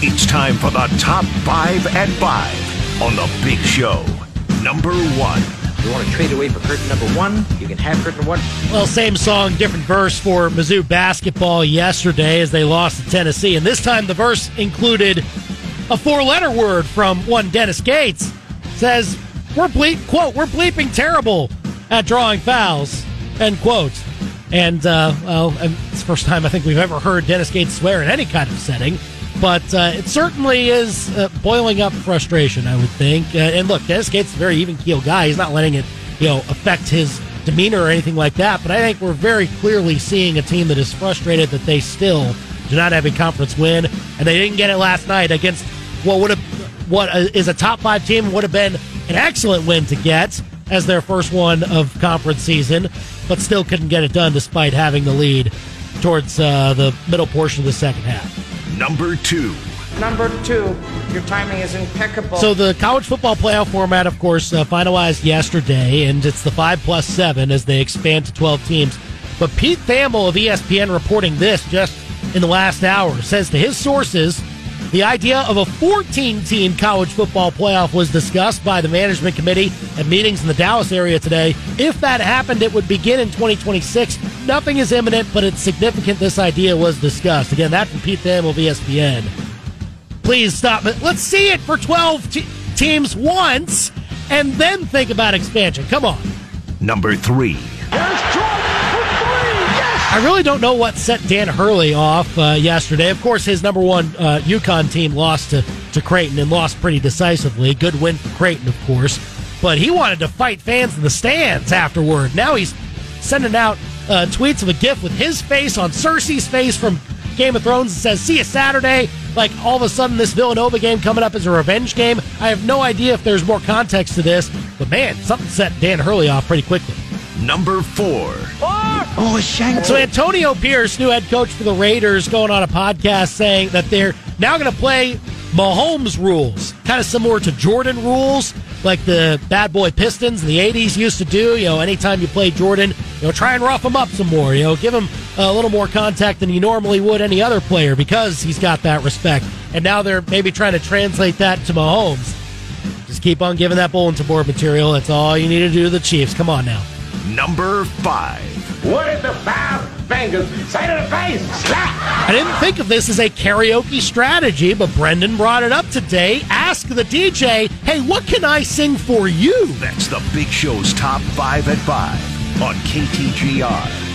It's time for the top five at five on the big show. Number one. You want to trade away for curtain number one? You can have curtain one. Well, same song, different verse for Mizzou basketball yesterday as they lost to Tennessee. And this time the verse included a four letter word from one Dennis Gates. Says, we're bleep, quote, we're bleeping terrible at drawing fouls, end quote. And, uh, well, it's the first time I think we've ever heard Dennis Gates swear in any kind of setting. But uh, it certainly is uh, boiling up frustration, I would think. Uh, and look, Dennis Gates is a very even keel guy. He's not letting it, you know, affect his demeanor or anything like that. But I think we're very clearly seeing a team that is frustrated that they still do not have a conference win, and they didn't get it last night against what would have what is a top five team would have been an excellent win to get as their first one of conference season, but still couldn't get it done despite having the lead towards uh, the middle portion of the second half. Number two. Number two, your timing is impeccable. So the college football playoff format, of course, uh, finalized yesterday, and it's the five plus seven as they expand to twelve teams. But Pete Thamel of ESPN reporting this just in the last hour says to his sources, the idea of a 14 team college football playoff was discussed by the management committee at meetings in the Dallas area today. If that happened, it would begin in 2026. Nothing is imminent, but it's significant this idea was discussed. Again, that from Pete Thamel of ESPN. Please stop it. Let's see it for 12 te- teams once and then think about expansion. Come on. Number three. I really don't know what set Dan Hurley off uh, yesterday. Of course, his number one uh, UConn team lost to, to Creighton and lost pretty decisively. Good win for Creighton, of course. But he wanted to fight fans in the stands afterward. Now he's sending out uh, tweets of a GIF with his face on Cersei's face from Game of Thrones and says, See you Saturday. Like all of a sudden, this Villanova game coming up is a revenge game. I have no idea if there's more context to this, but man, something set Dan Hurley off pretty quickly. Number four. four. oh, Shank. So Antonio Pierce, new head coach for the Raiders, going on a podcast saying that they're now going to play Mahomes rules, kind of similar to Jordan rules, like the bad boy Pistons in the '80s used to do. You know, anytime you play Jordan, you know, try and rough him up some more. You know, give him a little more contact than you normally would any other player because he's got that respect. And now they're maybe trying to translate that to Mahomes. Just keep on giving that bulletin board material. That's all you need to do to the Chiefs. Come on now. Number five. What did the five fingers say to the face? Slap! I didn't think of this as a karaoke strategy, but Brendan brought it up today. Ask the DJ, hey, what can I sing for you? That's the Big Show's top five at five on KTGR.